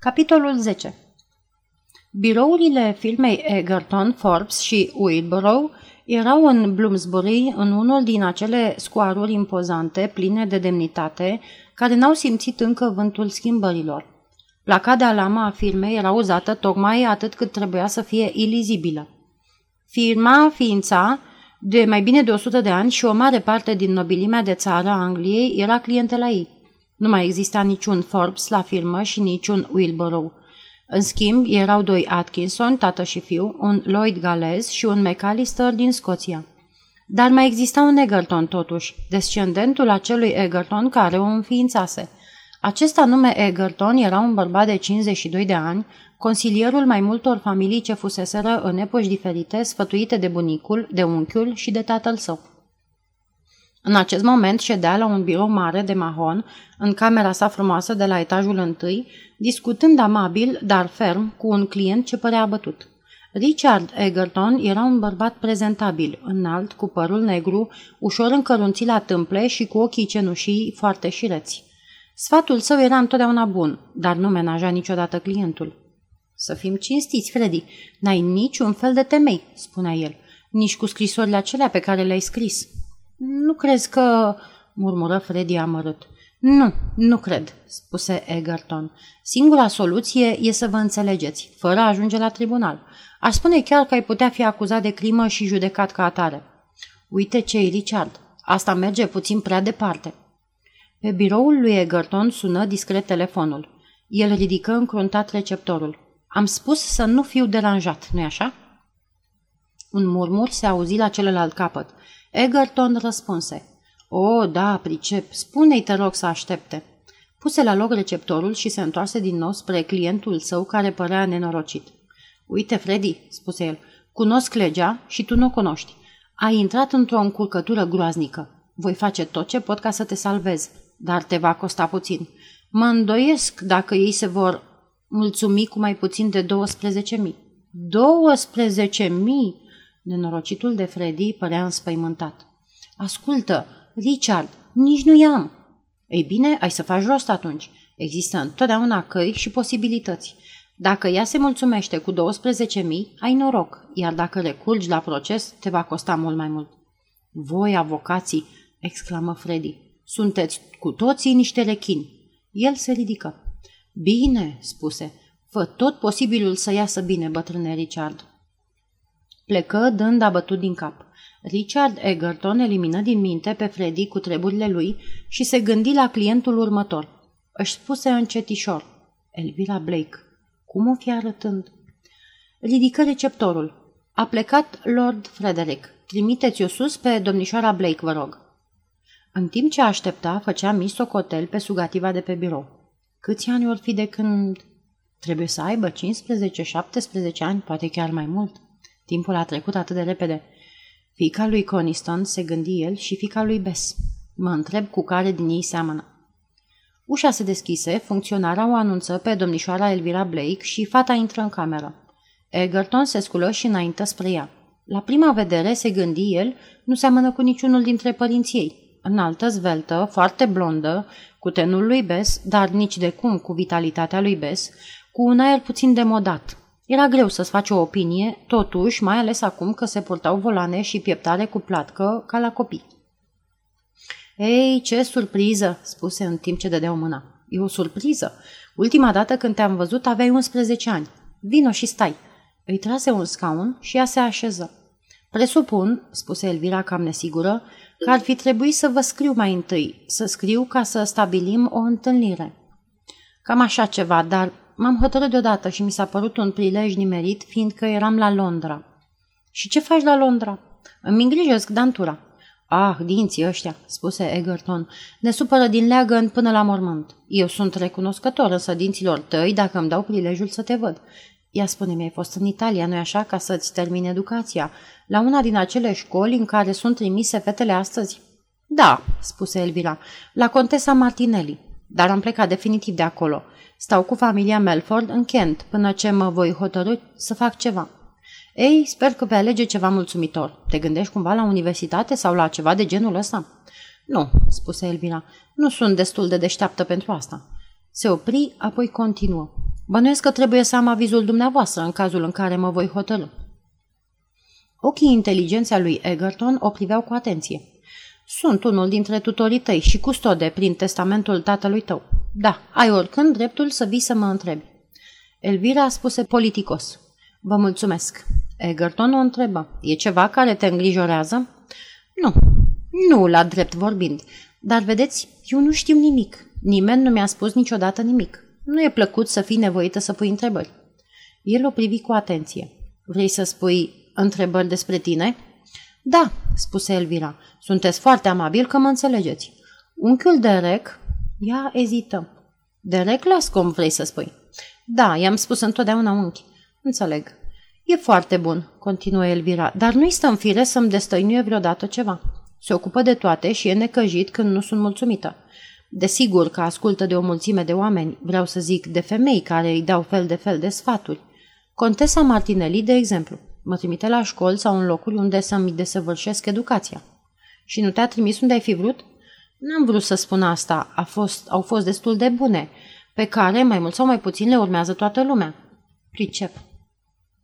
Capitolul 10 Birourile firmei Egerton, Forbes și Wilborough erau în Bloomsbury, în unul din acele scoaruri impozante, pline de demnitate, care n-au simțit încă vântul schimbărilor. Placa de alamă a firmei era uzată tocmai atât cât trebuia să fie ilizibilă. Firma ființa de mai bine de 100 de ani și o mare parte din nobilimea de țară a Angliei era clientela ei. Nu mai exista niciun Forbes la firmă și niciun Wilborough. În schimb, erau doi Atkinson, tată și fiu, un Lloyd Galez și un McAllister din Scoția. Dar mai exista un Egerton, totuși, descendentul acelui Egerton care o înființase. Acesta nume Egerton era un bărbat de 52 de ani, consilierul mai multor familii ce fuseseră în epoși diferite, sfătuite de bunicul, de unchiul și de tatăl său. În acest moment ședea la un birou mare de mahon, în camera sa frumoasă de la etajul întâi, discutând amabil, dar ferm, cu un client ce părea abătut. Richard Egerton era un bărbat prezentabil, înalt, cu părul negru, ușor încărunțit la tâmple și cu ochii cenușii foarte șireți. Sfatul său era întotdeauna bun, dar nu menaja niciodată clientul. Să fim cinstiți, Freddy, n-ai niciun fel de temei, spunea el, nici cu scrisorile acelea pe care le-ai scris. Nu crezi că... murmură Freddy amărât. Nu, nu cred, spuse Egerton. Singura soluție e să vă înțelegeți, fără a ajunge la tribunal. Aș spune chiar că ai putea fi acuzat de crimă și judecat ca atare. Uite ce Richard, asta merge puțin prea departe. Pe biroul lui Egerton sună discret telefonul. El ridică încruntat receptorul. Am spus să nu fiu deranjat, nu-i așa? Un murmur se auzi la celălalt capăt. Egerton răspunse. O, da, pricep. Spune-i, te rog, să aștepte. Puse la loc receptorul și se întoarse din nou spre clientul său care părea nenorocit. Uite, Freddy, spuse el, cunosc legea și tu nu o cunoști. Ai intrat într-o încurcătură groaznică. Voi face tot ce pot ca să te salvez, dar te va costa puțin. Mă îndoiesc dacă ei se vor mulțumi cu mai puțin de 12.000. 12.000? Nenorocitul de Freddy părea înspăimântat. Ascultă, Richard, nici nu i-am. Ei bine, ai să faci rost atunci. Există întotdeauna căi și posibilități. Dacă ea se mulțumește cu 12.000, ai noroc, iar dacă recurgi la proces, te va costa mult mai mult. Voi, avocații, exclamă Freddy, sunteți cu toții niște rechini. El se ridică. Bine, spuse, fă tot posibilul să iasă bine, bătrâne Richard. Plecă dând abătut din cap. Richard Egerton elimină din minte pe Freddy cu treburile lui și se gândi la clientul următor. Își spuse încetișor. Elvira Blake. Cum o fi arătând? Ridică receptorul. A plecat Lord Frederick. Trimiteți-o sus pe domnișoara Blake, vă rog. În timp ce aștepta, făcea misocotel pe sugativa de pe birou. Câți ani or fi de când... Trebuie să aibă 15-17 ani, poate chiar mai mult. Timpul a trecut atât de repede. Fica lui Coniston, se gândi el, și fica lui Bess. Mă întreb cu care din ei seamănă. Ușa se deschise, funcționara o anunță pe domnișoara Elvira Blake și fata intră în cameră. Egerton se sculă și înaintă spre ea. La prima vedere, se gândi el, nu seamănă cu niciunul dintre părinții ei. Înaltă, zveltă, foarte blondă, cu tenul lui Bess, dar nici de cum cu vitalitatea lui Bess, cu un aer puțin demodat, era greu să-ți faci o opinie, totuși, mai ales acum că se purtau volane și pieptare cu platcă, ca la copii. Ei, ce surpriză!" spuse în timp ce dădeau mâna. E o surpriză. Ultima dată când te-am văzut aveai 11 ani. Vino și stai." Îi trase un scaun și ea se așeză. Presupun, spuse Elvira cam nesigură, că ar fi trebuit să vă scriu mai întâi, să scriu ca să stabilim o întâlnire. Cam așa ceva, dar M-am hotărât deodată și mi s-a părut un prilej nimerit, fiindcă eram la Londra. Și ce faci la Londra? Îmi îngrijesc dantura. Ah, dinții ăștia, spuse Egerton, ne supără din leagăn până la mormânt. Eu sunt recunoscător însă dinților tăi dacă îmi dau prilejul să te văd. Ia spune-mi, ai fost în Italia, nu-i așa, ca să-ți termine educația, la una din acele școli în care sunt trimise fetele astăzi? Da, spuse Elvira, la Contesa Martinelli, dar am plecat definitiv de acolo. Stau cu familia Melford în Kent până ce mă voi hotărâ să fac ceva. Ei, sper că vei alege ceva mulțumitor. Te gândești cumva la universitate sau la ceva de genul ăsta? Nu, spuse Elvira. Nu sunt destul de deșteaptă pentru asta. Se opri, apoi continuă. Bănuiesc că trebuie să am avizul dumneavoastră în cazul în care mă voi hotărâ. Ochii inteligenței lui Egerton o priveau cu atenție. Sunt unul dintre tutorii tăi și custode prin testamentul tatălui tău. Da, ai oricând dreptul să vii să mă întrebi. Elvira a spus politicos. Vă mulțumesc. Egerton o întrebă. E ceva care te îngrijorează? Nu. Nu, la drept vorbind. Dar vedeți, eu nu știu nimic. Nimeni nu mi-a spus niciodată nimic. Nu e plăcut să fii nevoită să pui întrebări. El o privi cu atenție. Vrei să spui întrebări despre tine? Da, spuse Elvira. Sunteți foarte amabil că mă înțelegeți. Unchiul Derek, ea ezită. Derek Lascom vrei să spui? Da, i-am spus întotdeauna unchi. Înțeleg. E foarte bun, continuă Elvira, dar nu-i stă în fire să-mi destăinuie vreodată ceva. Se ocupă de toate și e necăjit când nu sunt mulțumită. Desigur că ascultă de o mulțime de oameni, vreau să zic de femei care îi dau fel de fel de sfaturi. Contesa Martinelli, de exemplu, mă trimite la școli sau în locuri unde să-mi desăvârșesc educația. Și nu te-a trimis unde ai fi vrut? N-am vrut să spun asta, A fost, au fost destul de bune, pe care, mai mult sau mai puțin, le urmează toată lumea. Pricep.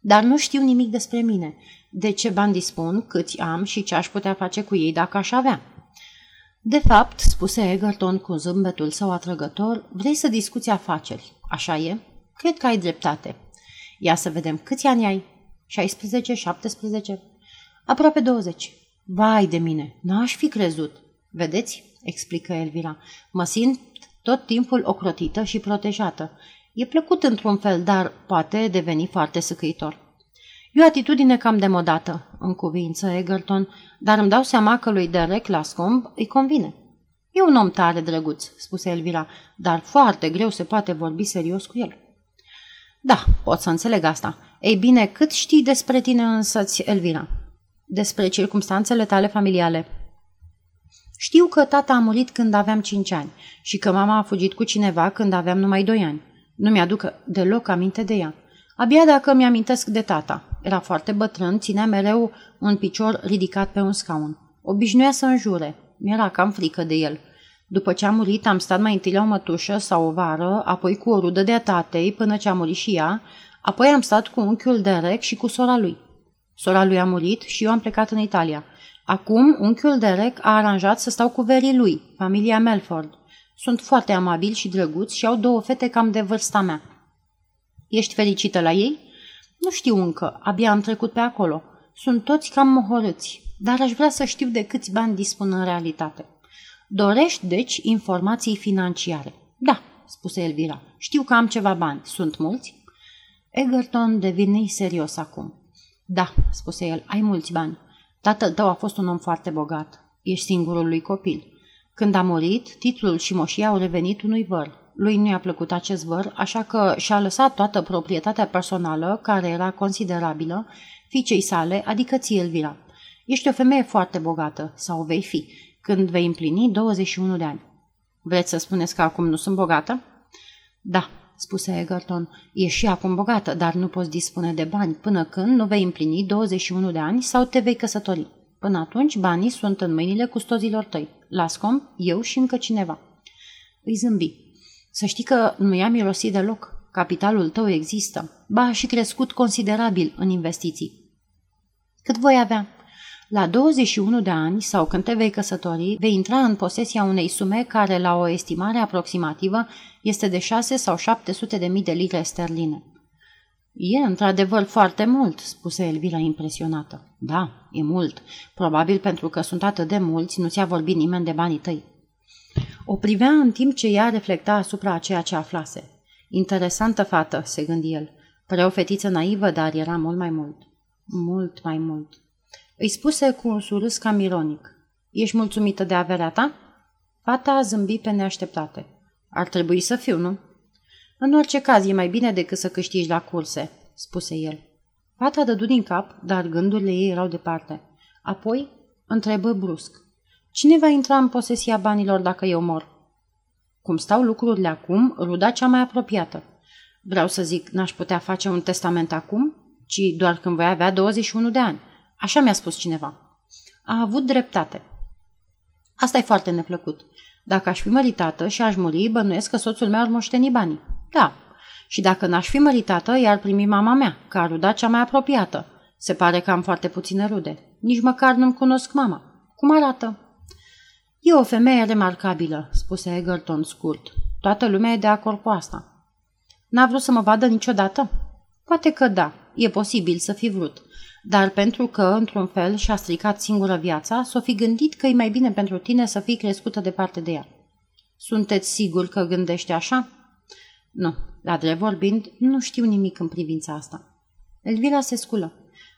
Dar nu știu nimic despre mine. De ce bani dispun, câți am și ce aș putea face cu ei dacă aș avea. De fapt, spuse Egerton cu zâmbetul său atrăgător, vrei să discuți afaceri, așa e? Cred că ai dreptate. Ia să vedem câți ani ai. 16, 17? Aproape 20. Vai de mine, n-aș fi crezut. Vedeți? explică Elvira. Mă simt tot timpul ocrotită și protejată. E plăcut într-un fel, dar poate deveni foarte săcăitor. E o atitudine cam demodată, în cuvință Egerton, dar îmi dau seama că lui Derek Lascomb îi convine. E un om tare drăguț, spuse Elvira, dar foarte greu se poate vorbi serios cu el. Da, pot să înțeleg asta. Ei bine, cât știi despre tine însăți, Elvira? Despre circumstanțele tale familiale. Știu că tata a murit când aveam cinci ani și că mama a fugit cu cineva când aveam numai doi ani. Nu mi-aduc deloc aminte de ea. Abia dacă mi-amintesc de tata. Era foarte bătrân, ținea mereu un picior ridicat pe un scaun. Obișnuia să înjure. Mi-era cam frică de el. După ce a murit, am stat mai întâi la o mătușă sau o vară, apoi cu o rudă de-a tatei, până ce a murit și ea, apoi am stat cu unchiul Derek și cu sora lui. Sora lui a murit și eu am plecat în Italia. Acum, unchiul Derek a aranjat să stau cu verii lui, familia Melford. Sunt foarte amabili și drăguți și au două fete cam de vârsta mea. Ești fericită la ei? Nu știu încă, abia am trecut pe acolo. Sunt toți cam mohorâți, dar aș vrea să știu de câți bani dispun în realitate. Dorești, deci, informații financiare. Da, spuse Elvira. Știu că am ceva bani. Sunt mulți? Egerton devine serios acum. Da, spuse el, ai mulți bani. Tatăl tău a fost un om foarte bogat. Ești singurul lui copil. Când a murit, titlul și moșia au revenit unui văr. Lui nu i-a plăcut acest văr, așa că și-a lăsat toată proprietatea personală, care era considerabilă, fiicei sale, adică ție, Elvira. Ești o femeie foarte bogată, sau vei fi, când vei împlini 21 de ani. Vreți să spuneți că acum nu sunt bogată? Da, spuse Egerton, e și acum bogată, dar nu poți dispune de bani până când nu vei împlini 21 de ani sau te vei căsători. Până atunci, banii sunt în mâinile custozilor tăi. Lascom, eu și încă cineva. Îi zâmbi. Să știi că nu i-am mirosit deloc. Capitalul tău există. Ba, și crescut considerabil în investiții. Cât voi avea? La 21 de ani sau când te vei căsători, vei intra în posesia unei sume care, la o estimare aproximativă, este de 6 sau 700 de mii de lire sterline. E într-adevăr foarte mult, spuse Elvira impresionată. Da, e mult. Probabil pentru că sunt atât de mulți, nu ți-a vorbit nimeni de banii tăi. O privea în timp ce ea reflecta asupra a ceea ce aflase. Interesantă fată, se gândi el. Părea o fetiță naivă, dar era mult mai mult. Mult mai mult. Îi spuse cu un surâs cam ironic. Ești mulțumită de averea ta? Fata a zâmbit pe neașteptate. Ar trebui să fiu, nu? În orice caz, e mai bine decât să câștigi la curse, spuse el. Fata dădu din cap, dar gândurile ei erau departe. Apoi întrebă brusc. Cine va intra în posesia banilor dacă eu mor? Cum stau lucrurile acum, ruda cea mai apropiată. Vreau să zic, n-aș putea face un testament acum, ci doar când voi avea 21 de ani. Așa mi-a spus cineva. A avut dreptate. Asta e foarte neplăcut. Dacă aș fi măritată și aș muri, bănuiesc că soțul meu ar moșteni banii. Da. Și dacă n-aș fi măritată, i-ar primi mama mea, ca ruda cea mai apropiată. Se pare că am foarte puține rude. Nici măcar nu-mi cunosc mama. Cum arată? E o femeie remarcabilă, spuse Egerton scurt. Toată lumea e de acord cu asta. N-a vrut să mă vadă niciodată? Poate că da, e posibil să fi vrut. Dar pentru că, într-un fel, și-a stricat singură viața, s-o fi gândit că e mai bine pentru tine să fii crescută departe de ea. Sunteți sigur că gândește așa? Nu, la drept vorbind, nu știu nimic în privința asta. Elvira se sculă.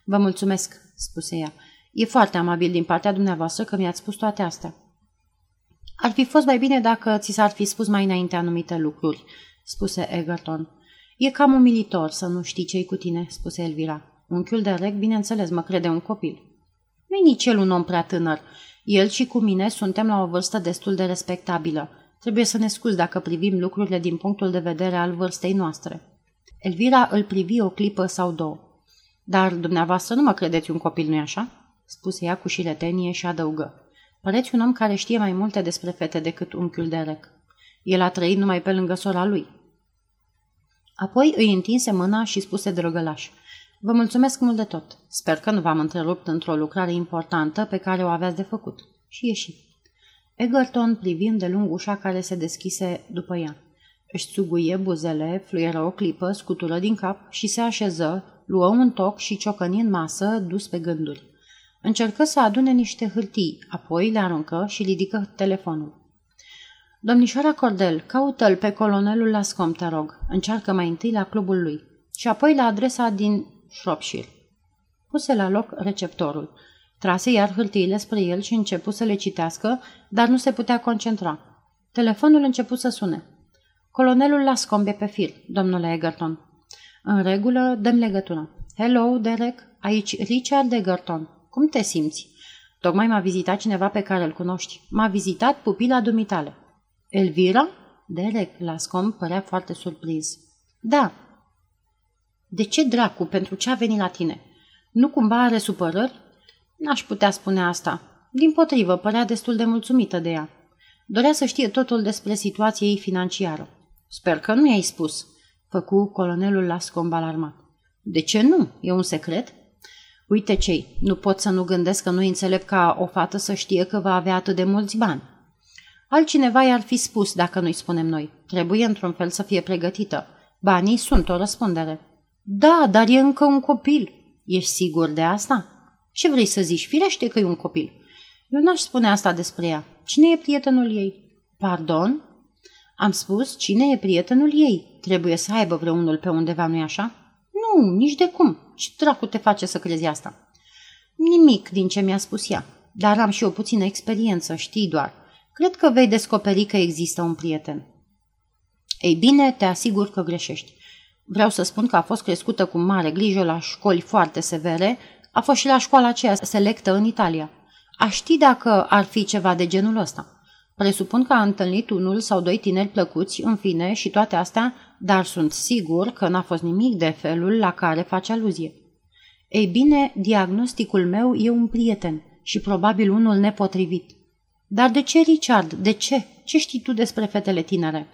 Vă mulțumesc, spuse ea. E foarte amabil din partea dumneavoastră că mi-ați spus toate astea. Ar fi fost mai bine dacă ți s-ar fi spus mai înainte anumite lucruri, spuse Egerton. E cam umilitor să nu știi ce-i cu tine, spuse Elvira. Unchiul de rec, bineînțeles, mă crede un copil. Nu-i nici el un om prea tânăr. El și cu mine suntem la o vârstă destul de respectabilă. Trebuie să ne scuzi dacă privim lucrurile din punctul de vedere al vârstei noastre. Elvira îl privi o clipă sau două. Dar dumneavoastră nu mă credeți un copil, nu-i așa? spuse ea cu șiretenie și adăugă. Păreți un om care știe mai multe despre fete decât unchiul Derek. El a trăit numai pe lângă sora lui. Apoi îi întinse mâna și spuse drăgălaș. Vă mulțumesc mult de tot. Sper că nu v-am întrerupt într-o lucrare importantă pe care o aveați de făcut. Și ieși. Egerton privi de lung ușa care se deschise după ea. Își țuguie buzele, fluieră o clipă, scutură din cap și se așeză, luă un toc și ciocăni în masă, dus pe gânduri. Încercă să adune niște hârtii, apoi le aruncă și ridică telefonul. Domnișoara Cordel, caută-l pe colonelul Lascom, te rog. Încearcă mai întâi la clubul lui și apoi la adresa din Shropshire. Puse la loc receptorul. Trase iar hârtiile spre el și începu să le citească, dar nu se putea concentra. Telefonul începu să sune. Colonelul Lascomb e pe fir, domnule Egerton. În regulă, dăm legătura. Hello, Derek, aici Richard Egerton. Cum te simți? Tocmai m-a vizitat cineva pe care îl cunoști. M-a vizitat pupila dumitale. Elvira? Derek Lascom părea foarte surprins. Da. De ce dracu? Pentru ce a venit la tine? Nu cumva are supărări? N-aș putea spune asta. Din potrivă, părea destul de mulțumită de ea. Dorea să știe totul despre situația ei financiară. Sper că nu i-ai spus, făcu colonelul Lascomb alarmat. De ce nu? E un secret? Uite cei, nu pot să nu gândesc că nu înțeleg ca o fată să știe că va avea atât de mulți bani. Altcineva i-ar fi spus dacă nu-i spunem noi. Trebuie într-un fel să fie pregătită. Banii sunt o răspundere. Da, dar e încă un copil. Ești sigur de asta? Ce vrei să zici? Firește că e un copil. Eu n-aș spune asta despre ea. Cine e prietenul ei? Pardon? Am spus, cine e prietenul ei? Trebuie să aibă vreunul pe undeva, nu-i așa? Nu, nici de cum. Ce dracu te face să crezi asta? Nimic din ce mi-a spus ea. Dar am și o puțină experiență, știi doar. Cred că vei descoperi că există un prieten. Ei bine, te asigur că greșești. Vreau să spun că a fost crescută cu mare grijă la școli foarte severe, a fost și la școala aceea selectă în Italia. A ști dacă ar fi ceva de genul ăsta. Presupun că a întâlnit unul sau doi tineri plăcuți, în fine, și toate astea, dar sunt sigur că n-a fost nimic de felul la care face aluzie. Ei bine, diagnosticul meu e un prieten și probabil unul nepotrivit. Dar de ce, Richard? De ce? Ce știi tu despre fetele tinere?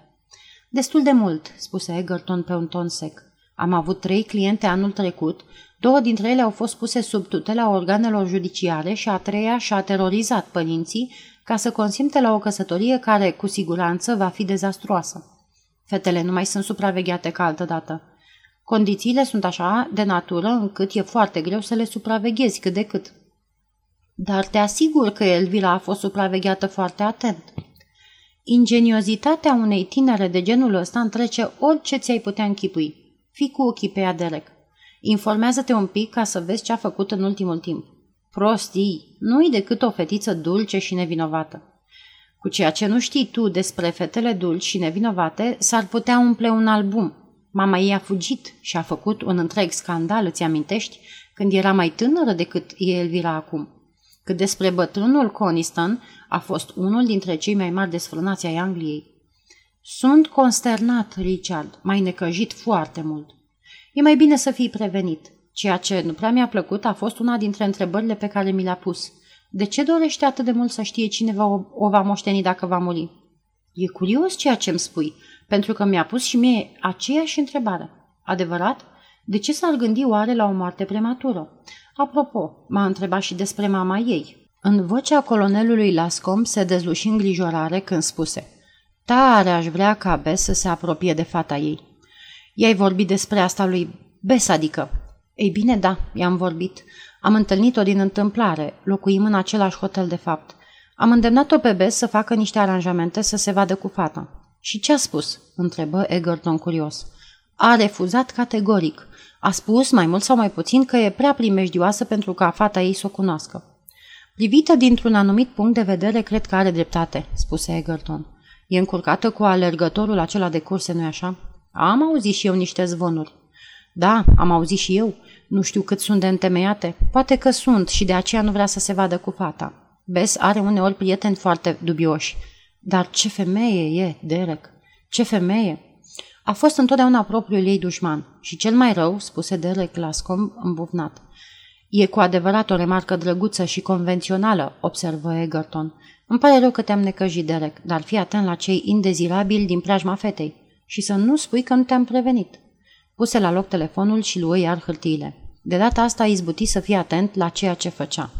Destul de mult, spuse Egerton pe un ton sec. Am avut trei cliente anul trecut, două dintre ele au fost puse sub tutela organelor judiciare și a treia și-a terorizat părinții ca să consimte la o căsătorie care, cu siguranță, va fi dezastruoasă. Fetele nu mai sunt supravegheate ca altă dată. Condițiile sunt așa de natură încât e foarte greu să le supraveghezi cât de cât. Dar te asigur că Elvira a fost supravegheată foarte atent. Ingeniozitatea unei tinere de genul ăsta întrece orice ți-ai putea închipui. Fii cu ochii pe ea, Derek. Informează-te un pic ca să vezi ce a făcut în ultimul timp. Prostii, nu-i decât o fetiță dulce și nevinovată. Cu ceea ce nu știi tu despre fetele dulci și nevinovate, s-ar putea umple un album. Mama ei a fugit și a făcut un întreg scandal, îți amintești, când era mai tânără decât e Elvira acum. Cât despre bătrânul Coniston, a fost unul dintre cei mai mari desfrânați ai Angliei. Sunt consternat, Richard, mai necăjit foarte mult. E mai bine să fii prevenit. Ceea ce nu prea mi-a plăcut a fost una dintre întrebările pe care mi le-a pus. De ce dorește atât de mult să știe cine va, o va moșteni dacă va muri? E curios ceea ce îmi spui. pentru că mi-a pus și mie aceeași întrebare. Adevărat? De ce s-ar gândi oare la o moarte prematură? Apropo, m-a întrebat și despre mama ei. În vocea colonelului Lascom se dezluși îngrijorare când spuse Tare aș vrea ca Bes să se apropie de fata ei. I-ai vorbit despre asta lui Bes, adică? Ei bine, da, i-am vorbit. Am întâlnit-o din întâmplare, locuim în același hotel de fapt. Am îndemnat-o pe Bes să facă niște aranjamente să se vadă cu fata. Și ce a spus? întrebă Egerton curios. A refuzat categoric. A spus, mai mult sau mai puțin, că e prea primejdioasă pentru ca fata ei să o cunoască. Privită dintr-un anumit punct de vedere, cred că are dreptate, spuse Egerton. E încurcată cu alergătorul acela de curse, nu-i așa? Am auzit și eu niște zvonuri. Da, am auzit și eu. Nu știu cât sunt de întemeiate. Poate că sunt și de aceea nu vrea să se vadă cu fata. Bes are uneori prieteni foarte dubioși. Dar ce femeie e, Derek! Ce femeie! A fost întotdeauna propriul ei dușman. Și cel mai rău, spuse Derek Lascom îmbufnat. E cu adevărat o remarcă drăguță și convențională, observă Egerton. Îmi pare rău că te-am necăjit, Derek, dar fii atent la cei indezirabili din preajma fetei și să nu spui că nu te-am prevenit. Puse la loc telefonul și luă iar hârtiile. De data asta a izbutit să fie atent la ceea ce făcea.